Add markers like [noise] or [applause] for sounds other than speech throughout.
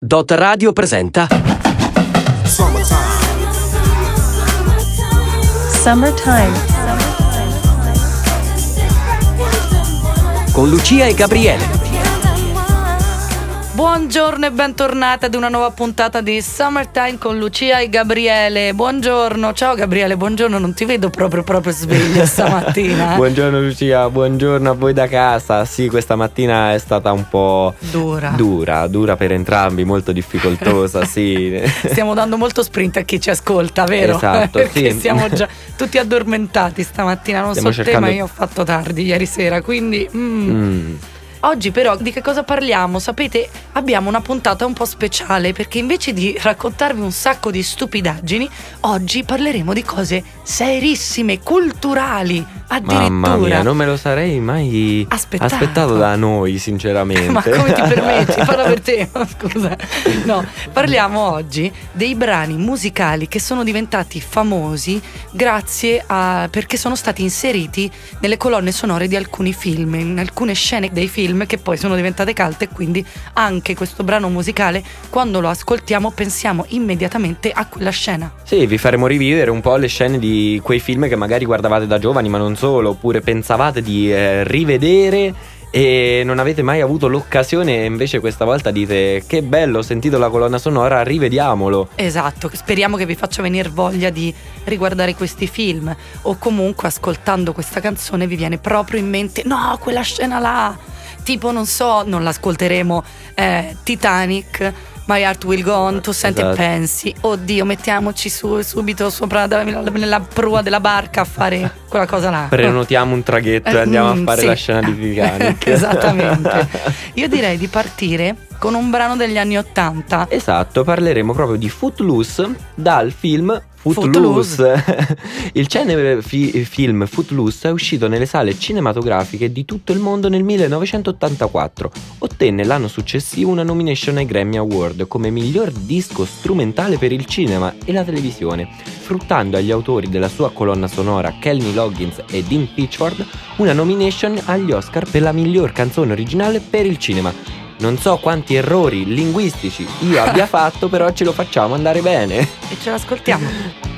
Dot Radio presenta Summertime. con Lucia e Gabriele. Buongiorno e bentornata ad una nuova puntata di Summertime con Lucia e Gabriele. Buongiorno, ciao Gabriele, buongiorno, non ti vedo proprio proprio sveglio [laughs] stamattina. eh? Buongiorno Lucia, buongiorno a voi da casa. Sì, questa mattina è stata un po' Dura. dura, dura per entrambi, molto difficoltosa, sì. [laughs] Stiamo dando molto sprint a chi ci ascolta, vero? Esatto, [laughs] Perché sì. siamo già tutti addormentati stamattina. Non Stiamo so te, cercando- ma io ho fatto tardi ieri sera, quindi. mm. Mm. Oggi però di che cosa parliamo? Sapete, abbiamo una puntata un po' speciale perché invece di raccontarvi un sacco di stupidaggini, oggi parleremo di cose serissime, culturali, addirittura. Mamma mia, non me lo sarei mai Aspettato. aspettato da noi, sinceramente. Ma come ti permetti? [laughs] Parla per te, scusa. No, parliamo oggi dei brani musicali che sono diventati famosi grazie a perché sono stati inseriti nelle colonne sonore di alcuni film, in alcune scene dei film che poi sono diventate cult e quindi anche questo brano musicale quando lo ascoltiamo pensiamo immediatamente a quella scena. Sì, vi faremo rivivere un po' le scene di quei film che magari guardavate da giovani, ma non solo, oppure pensavate di eh, rivedere e non avete mai avuto l'occasione e invece questa volta dite che bello, ho sentito la colonna sonora, rivediamolo. Esatto, speriamo che vi faccia venire voglia di riguardare questi film o comunque ascoltando questa canzone vi viene proprio in mente no, quella scena là. Tipo, non so, non l'ascolteremo eh, Titanic, My Heart Will Go On, tu senti e Esatto. pensi, oddio, mettiamoci su subito sopra nella prua della barca a fare [laughs] quella cosa là. Prenotiamo un traghetto e andiamo Mm, a fare sì. la scena di Titanic. [laughs] Esattamente. [laughs] Io direi di partire con un brano degli anni Ottanta. Esatto, parleremo proprio di Footloose dal film Footloose. [laughs] Il celebre fi- film Footloose è uscito nelle sale cinematografiche di tutto il mondo nel 1984. Ottenne l'anno successivo una nomination ai Grammy Award come miglior disco strumentale per il cinema e la televisione, fruttando agli autori della sua colonna sonora Kelly Loggins e Dean Pitchford una nomination agli Oscar per la miglior canzone originale per il cinema. Non so quanti errori linguistici io abbia [laughs] fatto, però ce lo facciamo andare bene. E ce l'ascoltiamo. [laughs]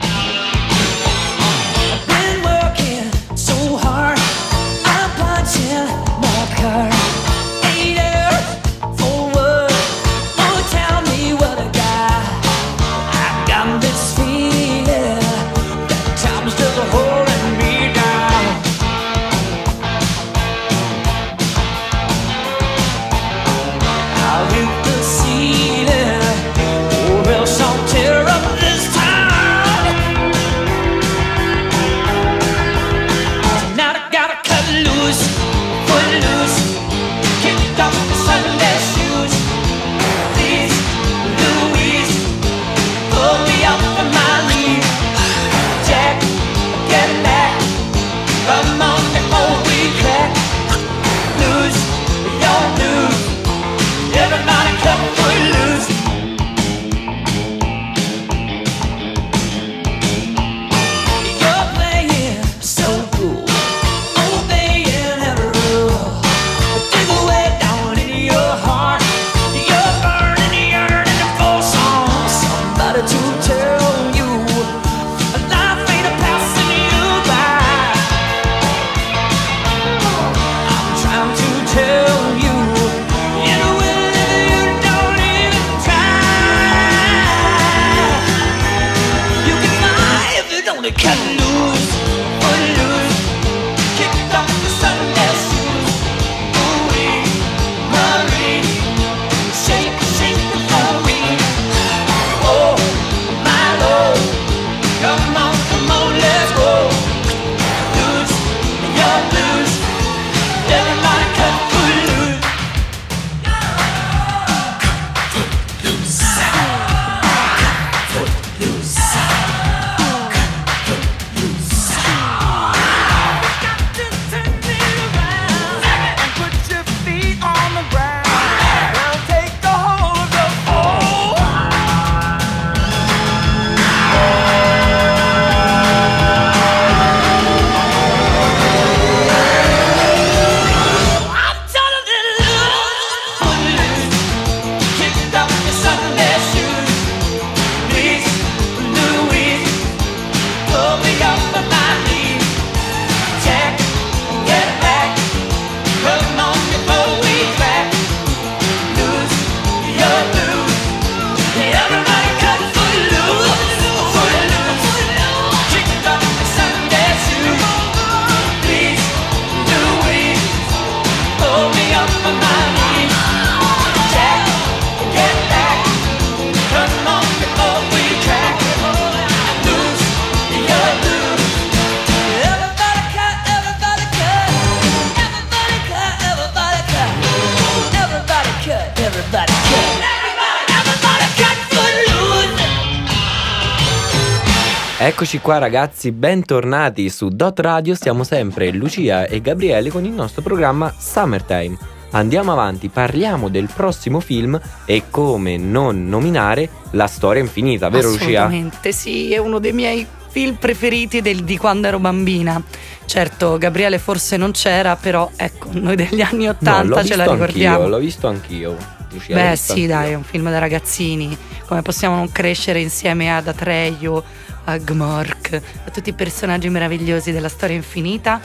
Eccoci qua ragazzi, bentornati su Dot Radio, siamo sempre Lucia e Gabriele con il nostro programma Summertime. Andiamo avanti, parliamo del prossimo film e come non nominare La storia infinita, vero Lucia? Assolutamente sì, è uno dei miei film preferiti del- di quando ero bambina. Certo, Gabriele forse non c'era, però ecco, noi degli anni No, 80 l'ho ce la anch'io, ricordiamo. l'ho visto anch'io. Lucia, Beh sì, anch'io. dai, è un film da ragazzini. Come possiamo non crescere insieme ad Atreio, a Gmork, a tutti i personaggi meravigliosi della storia infinita?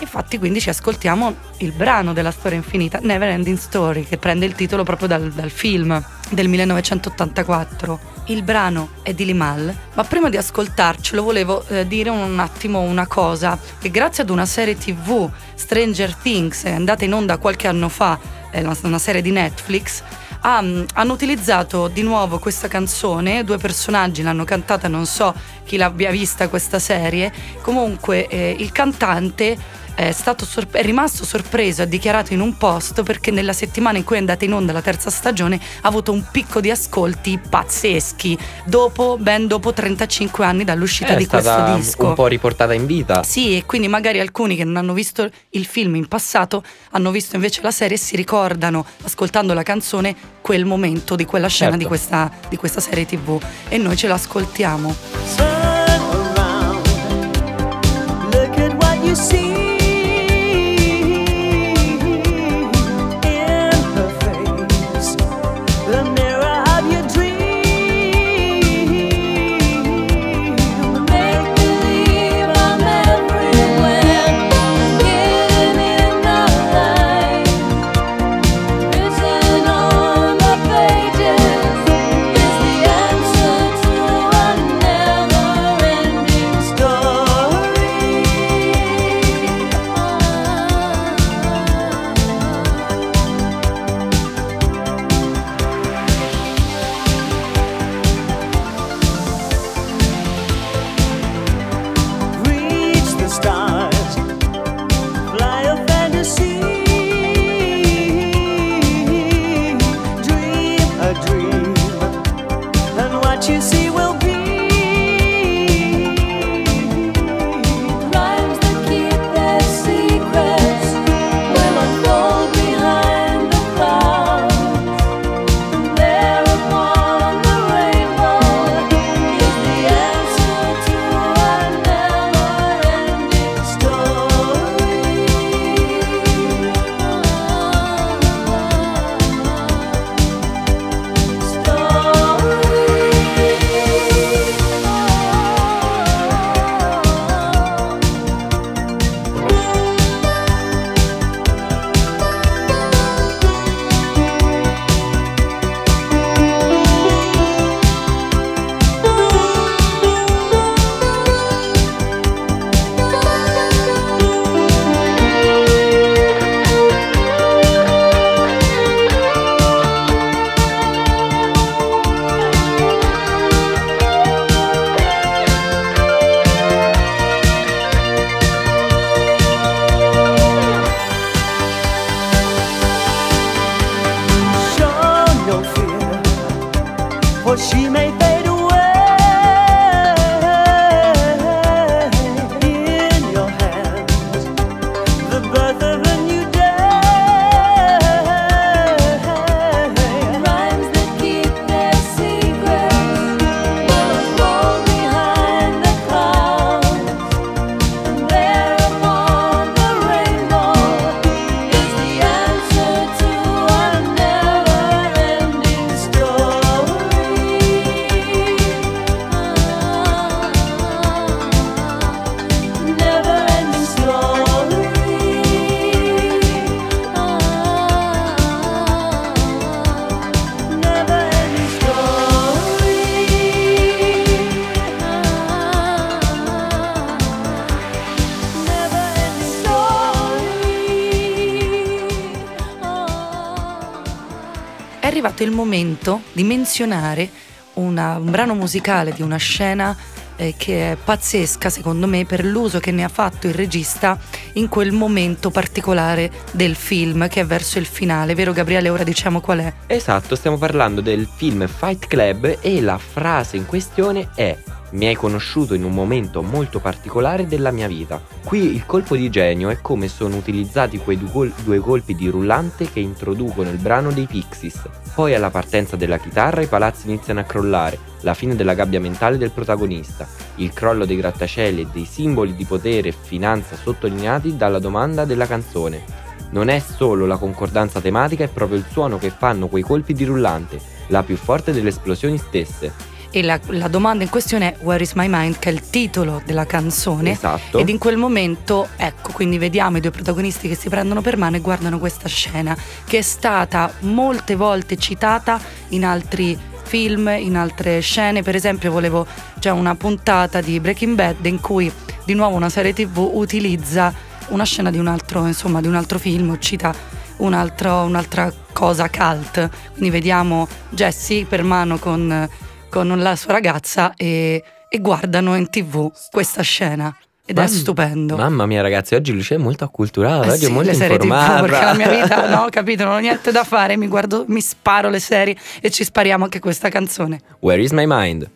Infatti quindi ci ascoltiamo il brano della storia infinita, Never Ending Story, che prende il titolo proprio dal, dal film del 1984. Il brano è di Limal, ma prima di ascoltarcelo volevo eh, dire un attimo una cosa, che grazie ad una serie tv, Stranger Things, è andata in onda qualche anno fa, è una, una serie di Netflix, ha- hanno utilizzato di nuovo questa canzone, due personaggi l'hanno cantata, non so chi l'abbia vista questa serie, comunque eh, il cantante è, stato sor- è rimasto sorpreso, ha dichiarato in un post perché nella settimana in cui è andata in onda la terza stagione ha avuto un picco di ascolti pazzeschi, dopo, ben dopo 35 anni dall'uscita È di questo stata disco. un po' riportata in vita. Sì, e quindi magari alcuni che non hanno visto il film in passato hanno visto invece la serie e si ricordano, ascoltando la canzone, quel momento di quella scena Certo. di, questa, di questa serie tv. E noi ce l'ascoltiamo. Turn around, look at what you see. Arrivato il momento di menzionare una- un brano musicale di una scena eh, che è pazzesca secondo me per l'uso che ne ha fatto il regista in quel momento particolare del film che è verso il finale, vero Gabriele? Ora diciamo qual è. Esatto, stiamo parlando del film Fight Club e la frase in questione è Mi hai conosciuto in un momento molto particolare della mia vita. Qui il colpo di genio è come sono utilizzati quei due, colpi di rullante che introducono il brano dei Pixies. Poi alla partenza della chitarra i palazzi iniziano a crollare, la fine della gabbia mentale del protagonista, il crollo dei grattacieli e dei simboli di potere e finanza sottolineati dalla domanda della canzone. Non è solo la concordanza tematica, è proprio il suono che fanno quei colpi di rullante, la più forte delle esplosioni stesse. E la, la domanda in questione è Where is my mind, che è il titolo della canzone. Esatto. Ed in quel momento, ecco, quindi vediamo i due protagonisti che si prendono per mano e guardano questa scena, che è stata molte volte citata in altri film, in altre scene. Per esempio, volevo. c'è una puntata di Breaking Bad in cui di nuovo una serie TV utilizza una scena di un altro, insomma, di un altro film, cita un altro- un'altra cosa cult. Quindi vediamo Jesse per mano con, con la sua ragazza e, e guardano in tv questa scena. Ed è Mam- stupendo. Mamma mia ragazzi, oggi Lucia è molto acculturata, Eh oggi è sì, molto le serie TV, informata. perché la mia vita, [laughs] no, capito, non ho niente da fare, mi guardo, mi sparo le serie e ci spariamo anche questa canzone. Where is my mind?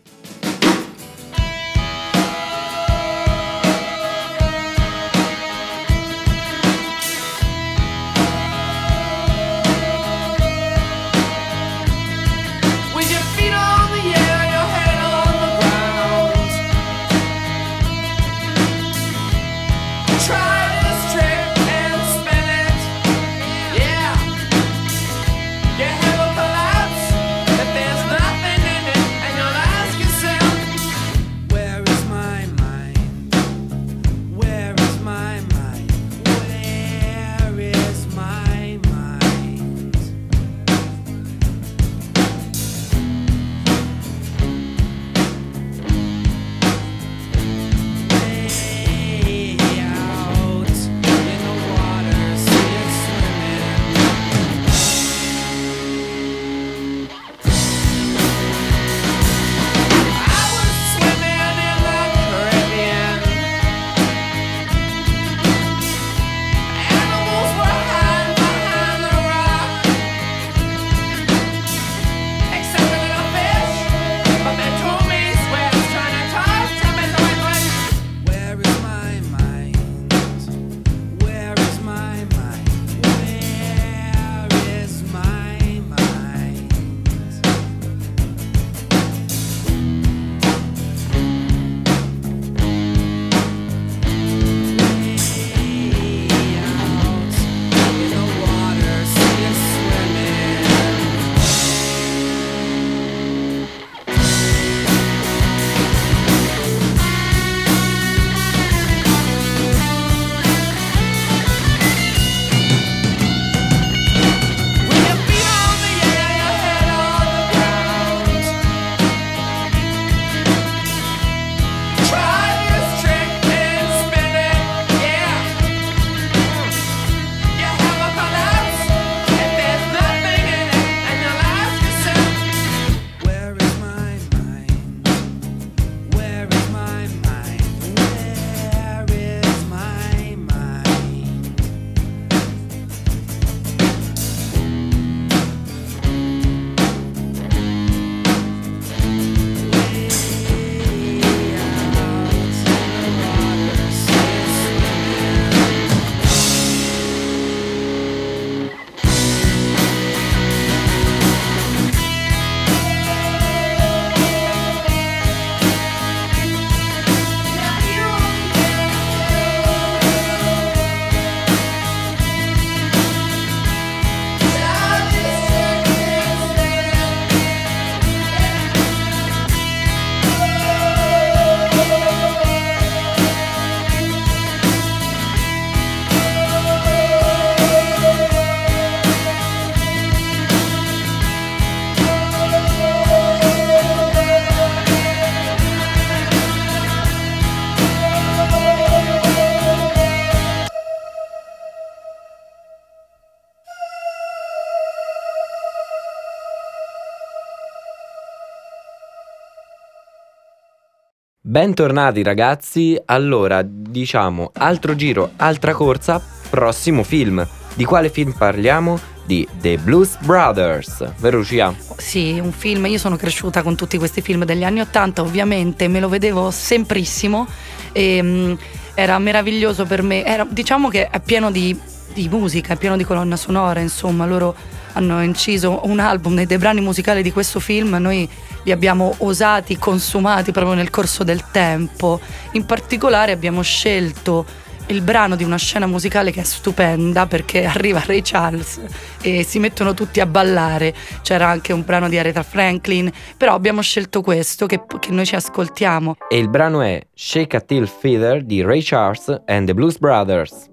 Bentornati ragazzi, allora diciamo altro giro, altra corsa, prossimo film. Di quale film parliamo? di The Blues Brothers, vero Lucia? Sì, un film, io sono cresciuta con tutti questi film degli anni Ottanta, ovviamente me lo vedevo semprissimo e mm, era meraviglioso per me, era, diciamo che è pieno di, di musica, è pieno di colonna sonora, insomma, loro hanno inciso un album dei, dei brani musicali di questo film, noi li abbiamo osati, consumati proprio nel corso del tempo, in particolare abbiamo scelto il brano di una scena musicale che è stupenda perché arriva Ray Charles e si mettono tutti a ballare. C'era anche un brano di Aretha Franklin, però abbiamo scelto questo che, che noi ci ascoltiamo. E il brano è Shake a Till Feather di Ray Charles and the Blues Brothers.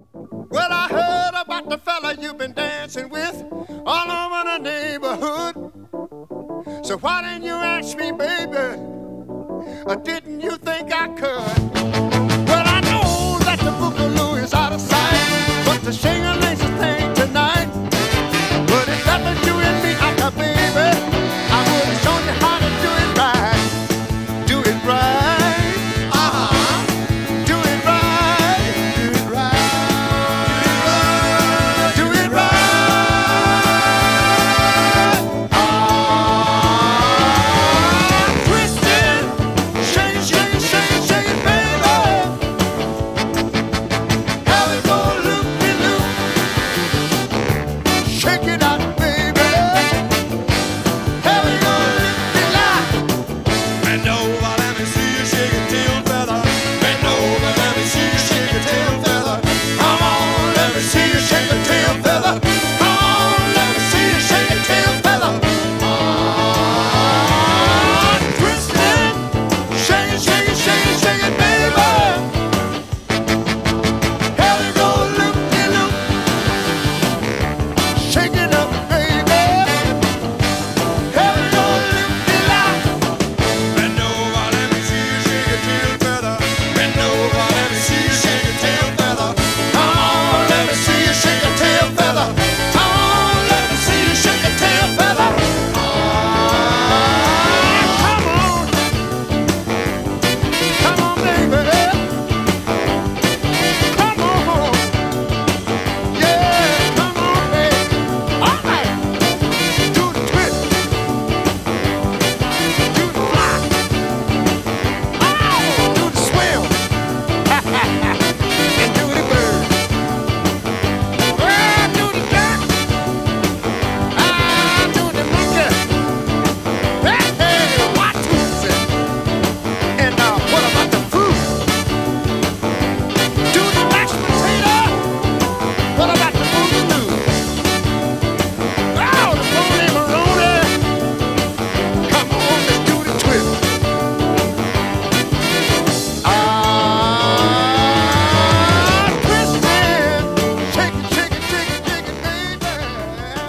Well, I heard about the fella you've been dancing with all over the neighborhood. So why didn't you ask me, baby? Or didn't you think I could? Well, I know that the boogaloo is out of sight, but the shingling a thing Shake it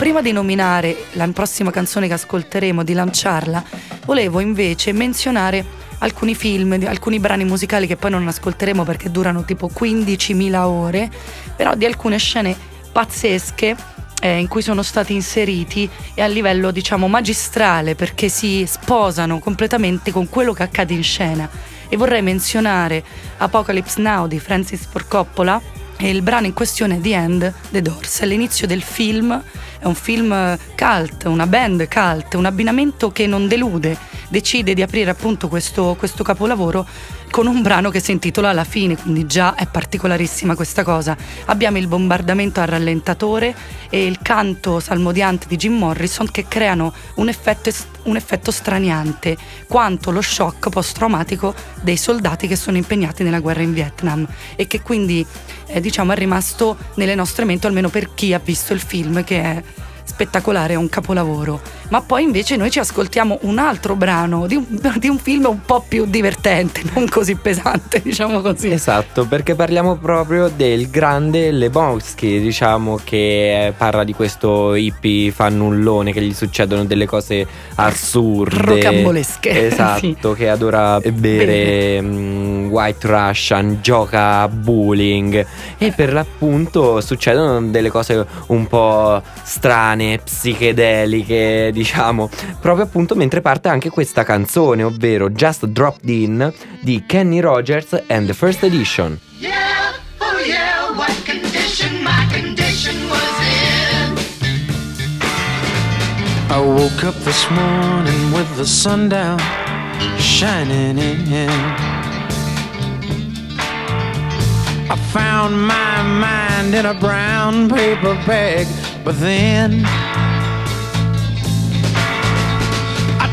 Prima di nominare la prossima canzone che ascolteremo, di lanciarla, volevo invece menzionare alcuni film, alcuni brani musicali che poi non ascolteremo perché durano tipo 15.000 ore, però di alcune scene pazzesche eh, in cui sono stati inseriti e a livello diciamo magistrale perché si sposano completamente con quello che accade in scena. E vorrei menzionare Apocalypse Now di Francis Ford Coppola e il brano in questione The End, The Doors. È l'inizio del film, è un film cult, una band cult, un abbinamento che non delude. Decide di aprire appunto questo, questo capolavoro con un brano che si intitola La fine, quindi già è particolarissima questa cosa. Abbiamo il bombardamento al rallentatore e il canto salmodiante di Jim Morrison che creano un effetto, un effetto straniante, quanto lo shock post-traumatico dei soldati che sono impegnati nella guerra in Vietnam e che quindi eh, diciamo è rimasto nelle nostre menti, almeno per chi ha visto il film che è spettacolare, è un capolavoro. Ma poi invece noi ci ascoltiamo un altro brano di un, di un film un po' più divertente, non così pesante, [laughs] diciamo così. Esatto, perché parliamo proprio del grande Lebowski, diciamo che parla di questo hippie fannullone che gli succedono delle cose assurde. Rocambolesche, [laughs] Esatto, che adora bere mm, White Russian, gioca a bowling e per l'appunto succedono delle cose un po' strane, psichedeliche, diciamo, proprio appunto mentre parte anche questa canzone, ovvero Just Dropped In di Kenny Rogers and the First Edition. Yeah, oh yeah, what condition my condition was in. I woke up this morning with the sun down shining in. I found my mind in a brown paper bag, but then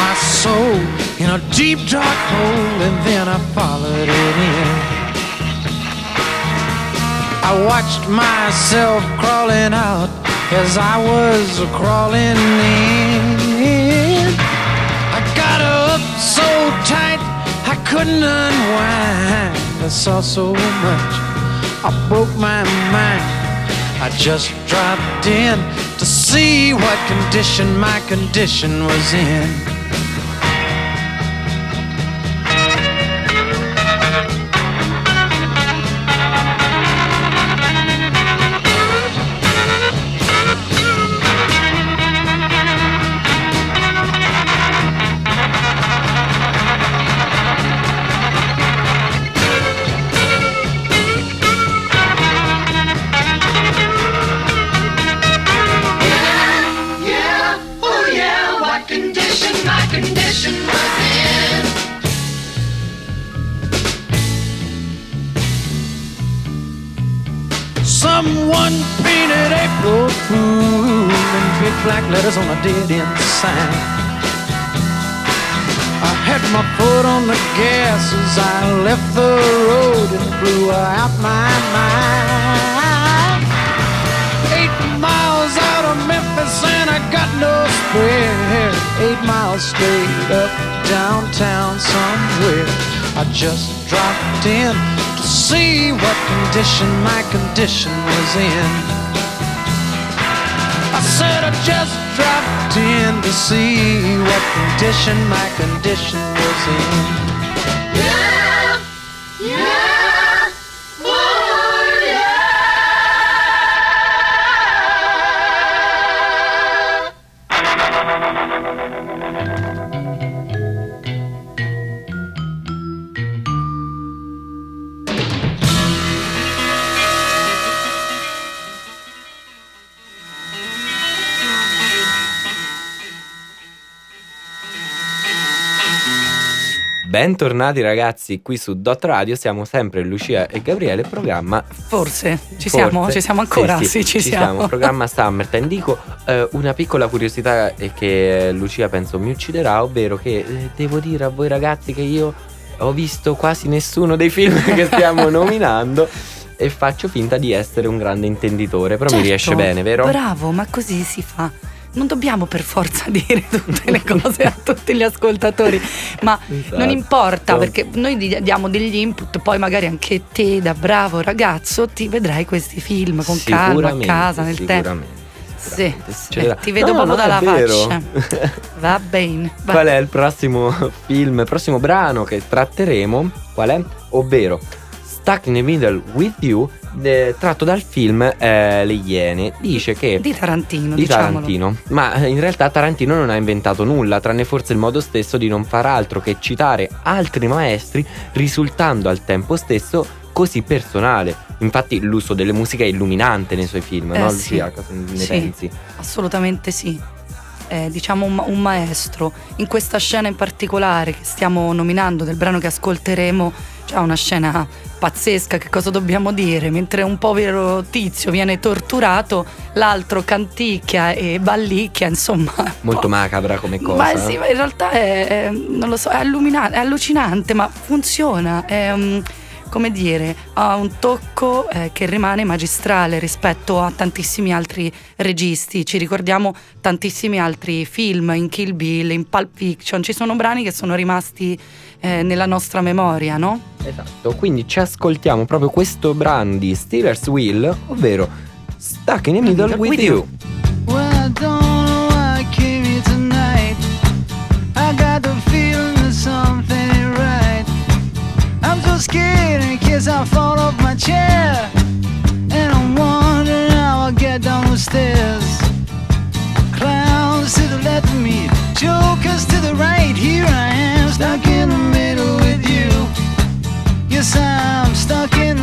my soul in a deep dark hole and then I followed it in. I watched myself crawling out as I was crawling in. I got up so tight I couldn't unwind. I saw so much, I broke my mind. I just dropped in to see what condition my condition was in. Big black letters on a dead end sign. I had my foot on the gas as I left the road and blew out my mind. Eight miles out of Memphis and I got no spare. Eight miles straight up downtown somewhere. I just dropped in to see what condition my condition was in. Said I just dropped in to see what condition my condition was in. Yeah, Bentornati ragazzi qui su Dot Radio, siamo sempre Lucia e Gabriele, programma Forse ci Forse. siamo, ci siamo ancora? Sì, ci, siamo. Programma Summertime. Dico eh, una piccola curiosità eh, che Lucia penso mi ucciderà, ovvero che eh, devo dire a voi ragazzi che io ho visto quasi nessuno dei film [laughs] che stiamo [laughs] nominando e faccio finta di essere un grande intenditore, però mi Certo, riesce bene, vero? Bravo, ma così si fa. Non dobbiamo per forza [laughs] dire tutte le cose a tutti gli ascoltatori, ma Esatto. non importa perché noi di- diamo degli input, poi magari anche te da bravo ragazzo ti vedrai questi film con calma a casa nel tempo. Sì, succederà. ti vedo No, proprio dalla faccia. [laughs] Va bene. va- Qual è il prossimo film, il prossimo brano che tratteremo? Qual è? Ovvero Stuck in the Middle with You, eh, tratto dal film eh, Le Iene. Dice che Di Tarantino, di diciamolo. Tarantino. Ma eh, in realtà Tarantino non ha inventato nulla, tranne forse il modo stesso di non far altro che citare altri maestri, risultando al tempo stesso così personale. Infatti l'uso delle musiche è illuminante nei suoi film, Eh, no sì. Lucia? Cosa ne Sì. pensi? Assolutamente sì. È, diciamo un, un maestro. In questa scena in particolare che stiamo nominando del brano che ascolteremo, c'è una scena pazzesca, che cosa dobbiamo dire? Mentre un povero tizio viene torturato, l'altro canticchia e ballicchia, insomma. Molto [laughs] macabra come cosa. Ma sì, ma in realtà è, è- non lo so, è, è allucinante, ma funziona. È, um, come dire, ha un tocco eh, che rimane magistrale rispetto a tantissimi altri registi. Ci ricordiamo tantissimi altri film, in Kill Bill, in Pulp Fiction. Ci sono brani che sono rimasti eh, nella nostra memoria, no? Esatto, quindi ci ascoltiamo proprio questo brano di Steelers Wheel, ovvero Stuck in the Middle with, With you. You. So scared in case I fall off my chair. And I'm wondering how I'll get down the stairs. Clowns to the left of me, jokers to the right. Here I am, stuck in the middle with you. Yes, I'm stuck in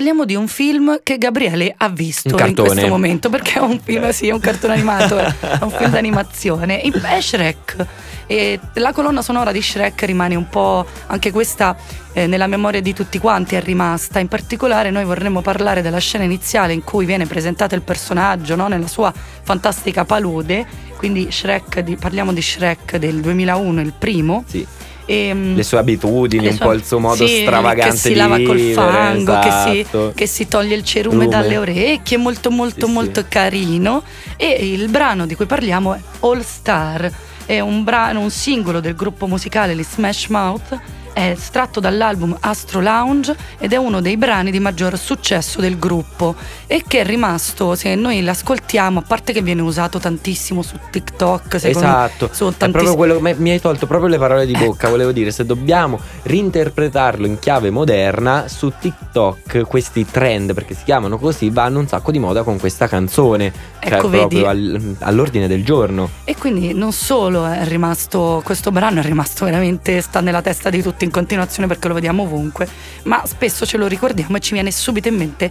Parliamo di un film che Gabriele ha visto in questo momento perché è un film, sì, è un cartone animato, è un film d'animazione. È Shrek. E la colonna sonora di Shrek rimane un po' anche questa eh, nella memoria di tutti quanti è rimasta. In particolare noi vorremmo parlare della scena iniziale in cui viene presentato il personaggio no? nella sua fantastica palude. Quindi Shrek, di- parliamo di Shrek del 2001, il primo. Sì. E, mm, Le sue abitudini, le un sue- po' il suo modo sì, stravagante che si di lava col vivere, fango, che, si, esatto. che si toglie il cerume Lume. dalle orecchie, molto molto Sì, molto sì. carino. E il brano di cui parliamo è All Star, è un brano, un singolo del gruppo musicale gli Smash Mouth. È estratto dall'album Astro Lounge ed è uno dei brani di maggior successo del gruppo e che è rimasto, se noi l'ascoltiamo, a parte che viene usato tantissimo su TikTok, secondo Esatto, su è proprio tantiss- quello mi mi hai tolto proprio le parole di bocca. Ecco. Volevo dire, se dobbiamo reinterpretarlo in chiave moderna, su TikTok questi trend, perché si chiamano così, vanno un sacco di moda con questa canzone. Cioè, Ecco, proprio vedi. al- all'ordine del giorno. E quindi non solo è rimasto, questo brano è rimasto veramente, sta nella testa di tutti in continuazione perché lo vediamo ovunque, ma spesso ce lo ricordiamo e ci viene subito in mente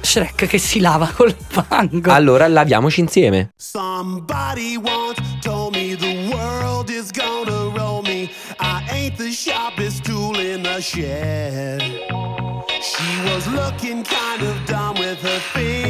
Shrek che si lava [laughs] col fango. Allora laviamoci insieme. Somebody once told me the world is gonna roll me. I ain't the sharpest tool in the shed. She was looking kind of dumb with her finger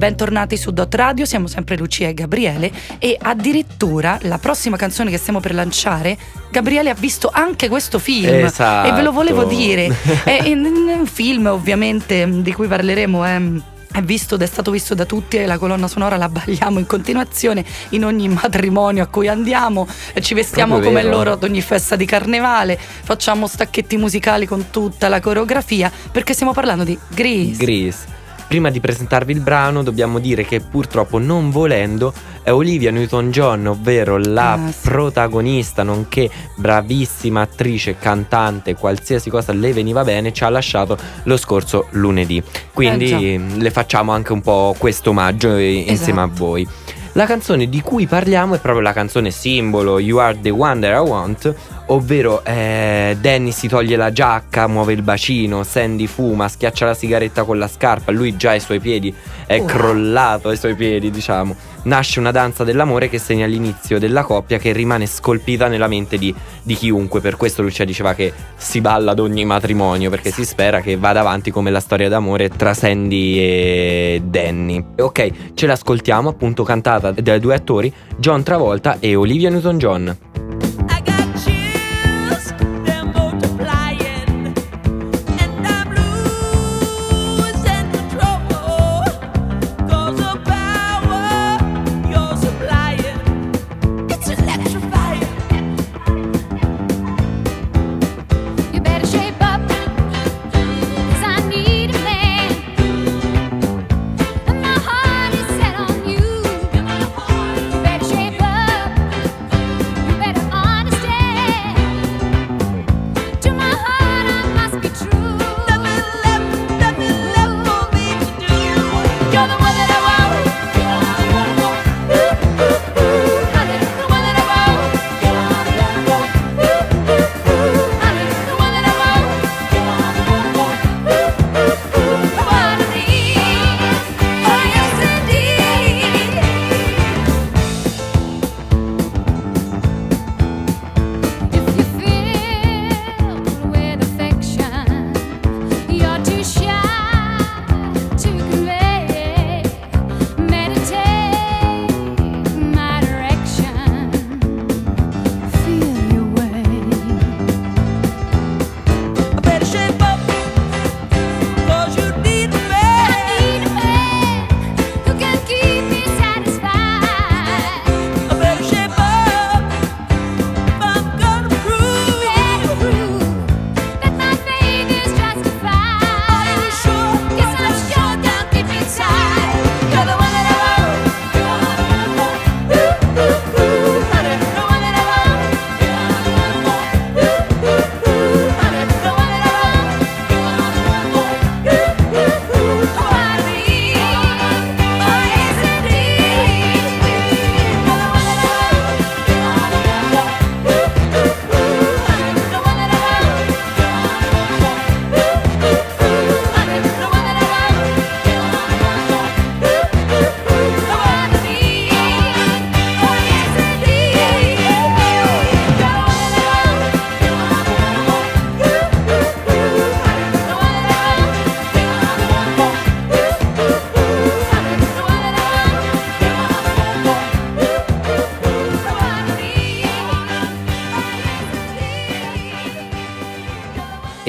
Bentornati su Dot Radio, siamo sempre Lucia e Gabriele e addirittura la prossima canzone che stiamo per lanciare, Gabriele ha visto anche questo film Esatto. e ve lo volevo dire. [laughs] È in un film ovviamente di cui parleremo è è visto ed è stato visto da tutti e la colonna sonora la balliamo in continuazione in ogni matrimonio a cui andiamo, ci vestiamo Proprio come vero. loro ad ogni festa di carnevale, facciamo stacchetti musicali con tutta la coreografia perché stiamo parlando di Grease. Grease. Prima di presentarvi il brano dobbiamo dire che purtroppo non volendo è Olivia Newton-John, ovvero la Ah, sì. protagonista nonché bravissima attrice, cantante, qualsiasi cosa le veniva bene, ci ha lasciato lo scorso lunedì. Quindi Eh, le facciamo anche un po' questo omaggio eh, insieme a Esatto. voi. La canzone di cui parliamo è proprio la canzone simbolo You Are the One That I Want, ovvero eh, Danny si toglie la giacca, muove il bacino, Sandy fuma, schiaccia la sigaretta con la scarpa, lui già ai suoi piedi è Oh. crollato ai suoi piedi, diciamo. Nasce una danza dell'amore che segna l'inizio della coppia che rimane scolpita nella mente di, di chiunque. Per questo Lucia diceva che si balla ad ogni matrimonio, perché si spera che vada avanti come la storia d'amore tra Sandy e Danny. Ok, ce l'ascoltiamo appunto cantata dai due attori, John Travolta e Olivia Newton-John.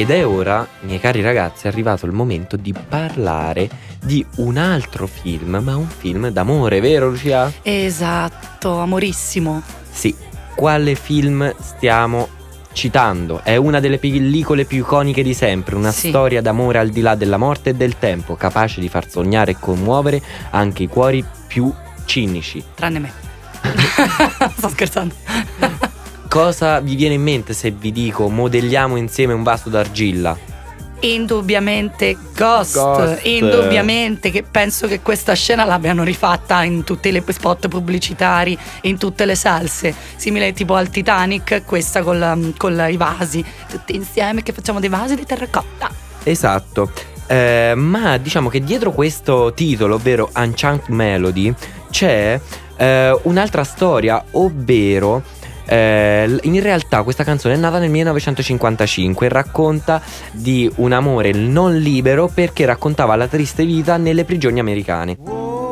Ed è ora, miei cari ragazzi, è arrivato il momento di parlare di un altro film, ma un film d'amore, vero Lucia? Esatto, amorissimo. Sì, quale film stiamo citando? È una delle pellicole più iconiche di sempre, una Sì. storia d'amore al di là della morte e del tempo, capace di far sognare e commuovere anche i cuori più cinici. Tranne me. [laughs] [laughs] Sto scherzando. Cosa vi viene in mente se vi dico modelliamo insieme un vaso d'argilla? Indubbiamente Ghost. Ghost. Indubbiamente che penso che questa scena l'abbiano rifatta in tutti le spot pubblicitari, in tutte le salse. Simile tipo al Titanic, questa con, la- con la- i vasi. Tutti insieme che facciamo dei vasi di terracotta. Esatto. Eh, ma diciamo che dietro questo titolo, ovvero Unchanked Melody, c'è eh, un'altra storia, ovvero eh, in realtà questa canzone è nata nel 1955 e racconta di un amore non libero perché raccontava la triste vita nelle prigioni americane.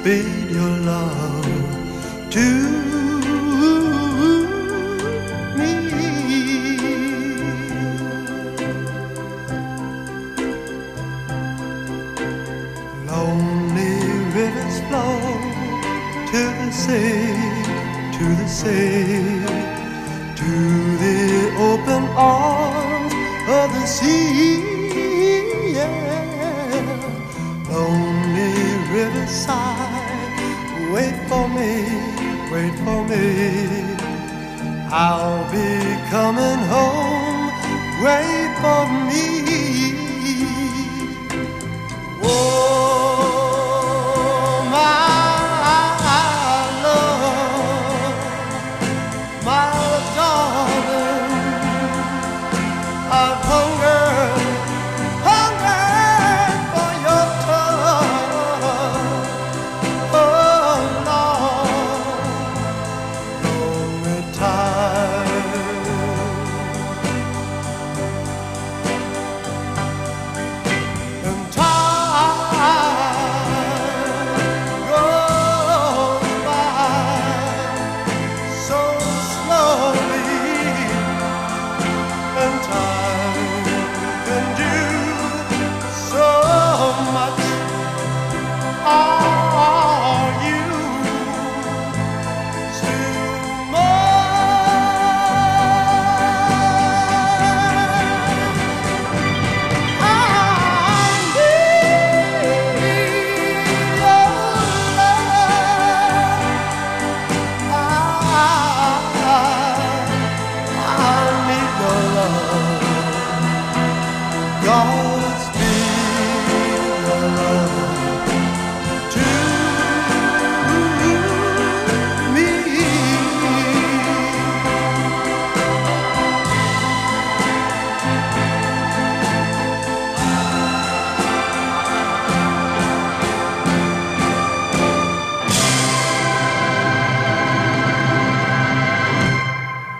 Speed your love to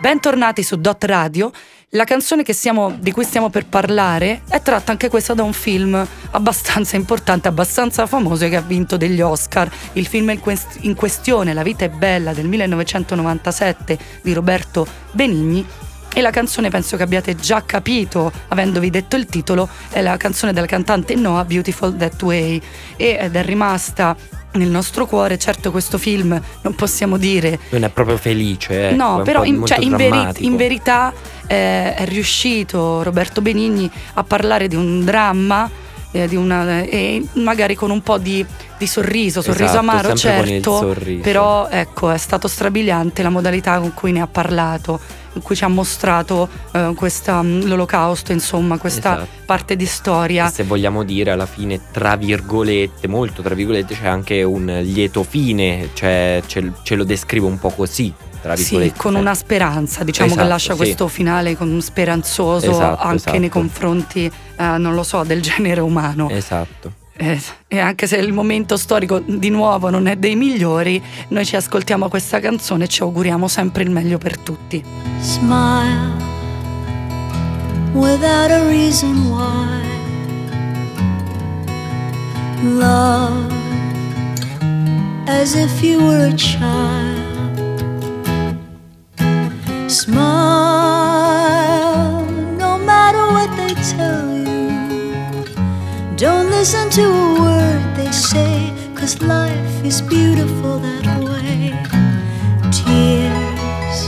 Bentornati su Dot Radio. La canzone stiamo- di cui stiamo per parlare è tratta anche questa da un film abbastanza importante, abbastanza famoso e che ha vinto degli Oscar. Il film in, quest- in questione, La vita è bella del 1997 di Roberto Benigni, e la canzone penso che abbiate già capito avendovi detto il titolo è la canzone della cantante Noah Beautiful That Way. Ed è rimasta nel nostro cuore certo questo film non possiamo dire. Non è proprio felice, è no un però in, cioè, in veri- in verità eh, è riuscito Roberto Benigni a parlare di un dramma eh, di una, e magari con un po' di, di sorriso, sorriso Esatto, amaro certo, però ecco è stato strabiliante la modalità con cui ne ha parlato, in cui ci ha mostrato eh, questa, mh, l'olocausto, insomma questa Esatto. parte di storia. E se vogliamo dire alla fine, tra virgolette, molto tra virgolette, c'è anche un lieto fine, cioè ce, ce lo descrive un po' così, tra Sì, con una speranza, diciamo che Esatto, lascia sì. questo finale con speranzoso Esatto, anche esatto. nei confronti, eh, non lo so, del genere umano. Esatto. Eh, e anche se il momento storico di nuovo non è dei migliori, noi ci ascoltiamo questa canzone e ci auguriamo sempre il meglio per tutti. smile without a reason why. Love as if you were a child. Smile no matter what they tell you. Don't listen to a word they say, cause life is beautiful that way. Tears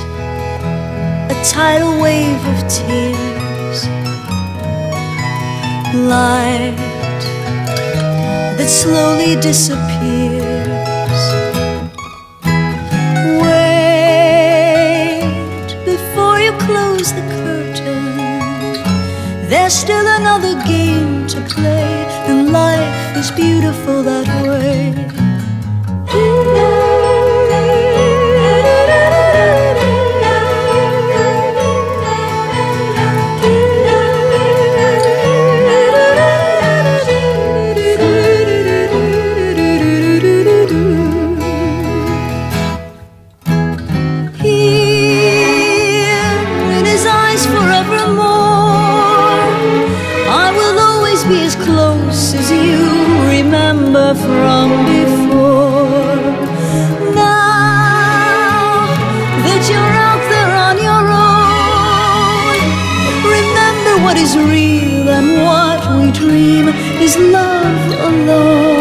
a tidal wave of tears. Light that slowly disappears. Wait before you close the curtain. There's still another game to play, and life is beautiful that way. Is real and what we dream is love alone.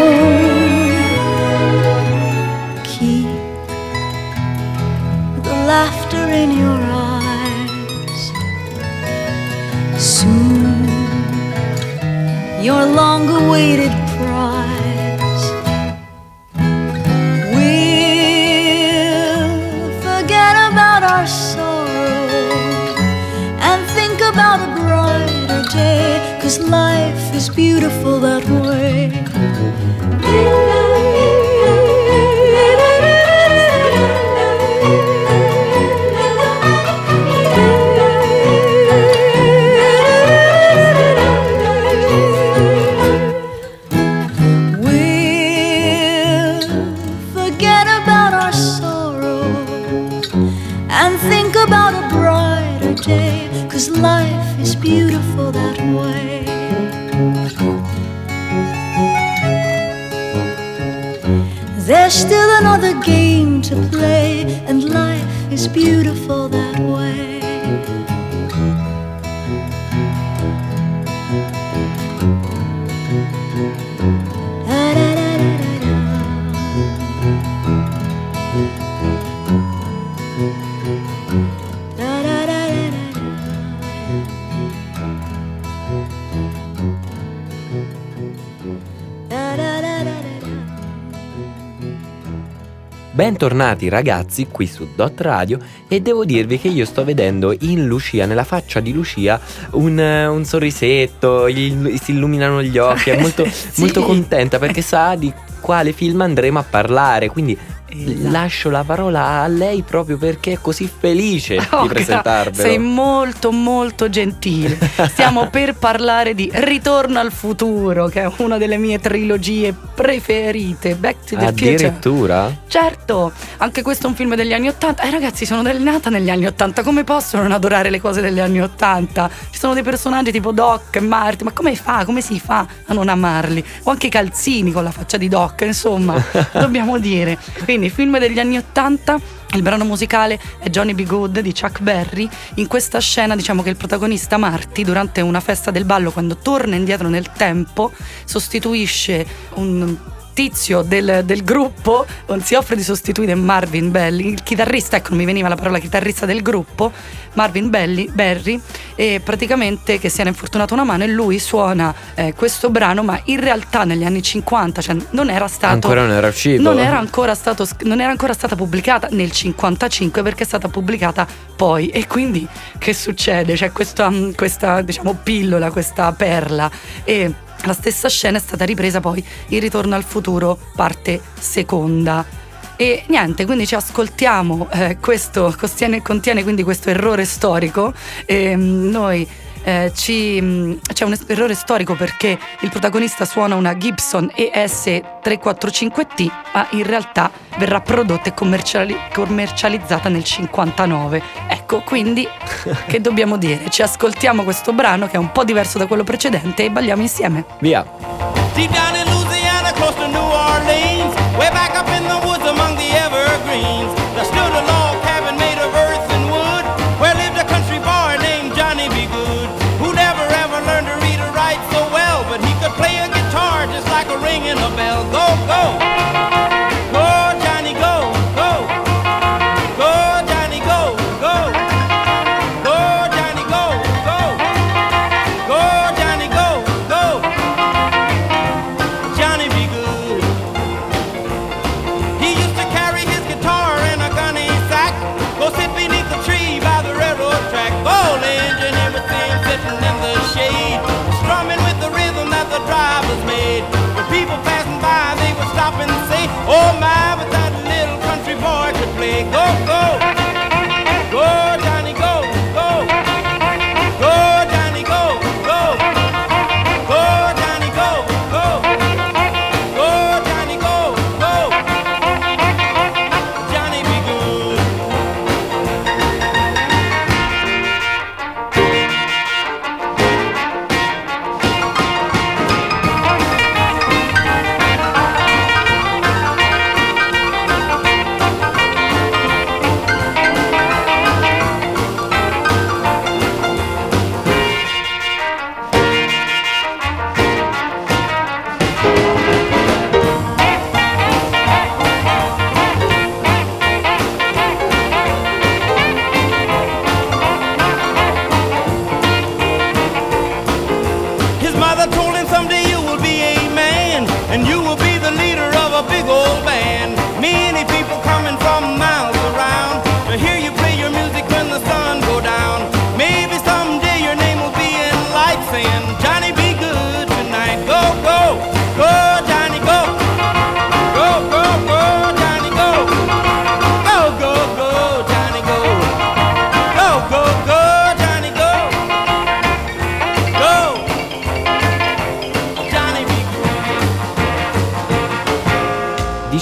Bentornati ragazzi qui su Dot Radio e devo dirvi che io sto vedendo in Lucia, nella faccia di Lucia, un, un sorrisetto, il- si illuminano gli occhi, è molto, [laughs] Sì. molto contenta perché sa di quale film andremo a parlare, quindi Esatto. lascio la parola a lei proprio perché è così felice Oh, di presentarvelo. Sei molto molto gentile. Stiamo [laughs] per parlare di Ritorno al futuro, che è una delle mie trilogie preferite. Back to the Future. Addirittura? Certo, anche questo è un film degli anni Ottanta. Eh ragazzi, sono nata negli anni Ottanta, come posso non adorare le cose degli anni Ottanta? Ci sono dei personaggi tipo Doc e Marty, ma come fa? Come si fa a non amarli? O anche i calzini con la faccia di Doc, insomma, [laughs] dobbiamo dire. Quindi Quindi film degli anni 80. Il brano musicale è Johnny B. Good di Chuck Berry. In questa scena diciamo che il protagonista Marty, durante una festa del ballo, quando torna indietro nel tempo, sostituisce un tizio del, del gruppo, si offre di sostituire Marvin Belli, il chitarrista, ecco non mi veniva la parola chitarrista del gruppo, Marvin Belli, Berry, e praticamente che si era infortunato una mano e lui suona eh, questo brano, ma in realtà negli anni 50, cioè non era stato... Ancora non era uscito. Non era ancora, stato, non era ancora stata pubblicata nel 55 perché è stata pubblicata poi e quindi che succede? C'è questa, questa diciamo pillola, questa perla e la stessa scena è stata ripresa poi in Ritorno al futuro parte seconda. E niente, quindi ci ascoltiamo, eh, questo contiene, contiene quindi questo errore storico e mm, noi eh, ci, mm, c'è un errore storico perché il protagonista suona una Gibson ES345T, ma in realtà verrà prodotta e commerciali- commercializzata nel 59. Ecco, quindi [laughs] che dobbiamo dire? Ci ascoltiamo questo brano che è un po' diverso da quello precedente e balliamo insieme. Via. Deep down in Louisiana, close to New Orleans, way back up in the woods among the evergreens, there stood a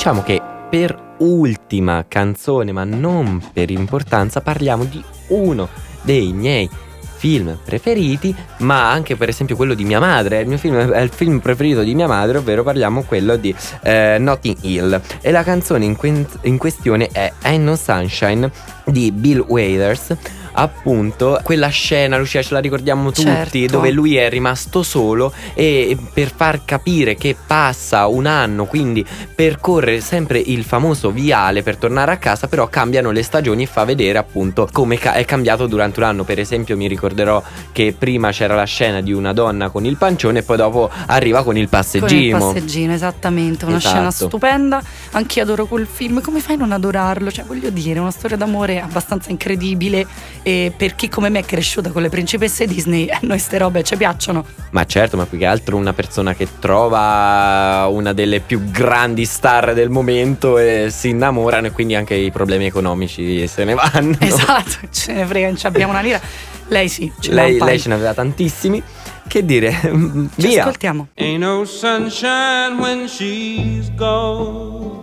Diciamo che per ultima canzone, ma non per importanza, parliamo di uno dei miei film preferiti, ma anche per esempio quello di mia madre. Il mio film è il film preferito di mia madre, ovvero parliamo quello di eh, Notting Hill. E la canzone in, que- in questione è I Know Sunshine di Bill Withers. Appunto, quella scena, Lucia, ce la ricordiamo tutti, Certo. dove lui è rimasto solo e per far capire che passa un anno, quindi percorre sempre il famoso viale per tornare a casa, però cambiano le stagioni e fa vedere appunto come ca- è cambiato durante un anno. Per esempio, mi ricorderò che prima c'era la scena di una donna con il pancione e poi dopo arriva con il Con il passeggino. passeggino, esattamente, una Esatto. scena stupenda. Anch'io adoro quel film. Come fai a non adorarlo? Cioè, voglio dire, una storia d'amore abbastanza incredibile. E per chi come me è cresciuta con le principesse Disney, [laughs] a noi ste robe ci piacciono. Ma certo, ma più che altro una persona che trova una delle più grandi star del momento e si innamorano e quindi anche i problemi economici se ne vanno. [laughs] Esatto, ce ne frega, non ci abbiamo una lira. Lei sì, ce lei, lei ce ne aveva tantissimi. Che dire, [laughs] Ci via. ascoltiamo. Ain't no sunshine when she's gone.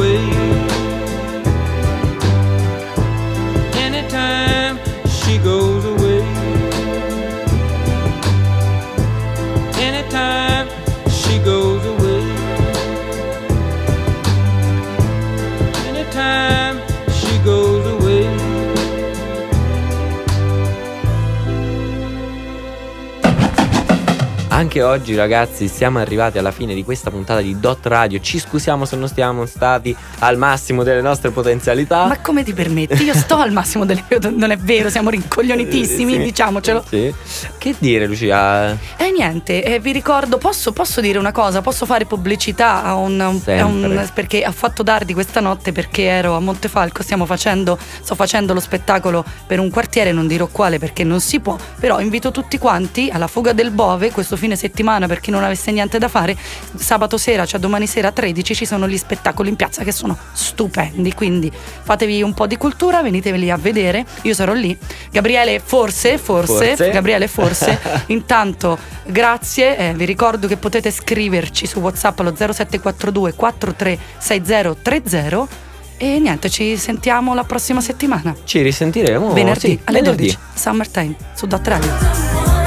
Anche oggi ragazzi siamo arrivati alla fine di questa puntata di Dot Radio. Ci scusiamo se non stiamo stati al massimo delle nostre potenzialità. Ma come ti permetti? Io sto al massimo delle [laughs] Non è vero, siamo rincoglionitissimi, Sì. diciamocelo. Sì. Che dire Lucia? E niente, eh, vi ricordo, posso, posso dire una cosa? Posso fare pubblicità a un, a un- perché ho fatto tardi questa notte perché ero a Montefalco, stiamo facendo, sto facendo lo spettacolo per un quartiere, non dirò quale perché non si può, però invito tutti quanti alla fuga del Bove questo fine settimana per chi non avesse niente da fare, sabato sera, cioè domani sera a 13 ci sono gli spettacoli in piazza che sono stupendi, quindi fatevi un po' di cultura, veniteveli a vedere, io sarò lì. Gabriele forse, forse, Forse. Gabriele forse, [laughs] intanto grazie, eh, vi ricordo che potete scriverci su WhatsApp allo 0742 436030 e niente, ci sentiamo la prossima settimana. Ci risentiremo venerdì sì, alle venerdì. 12, Summertime su Dot Radio.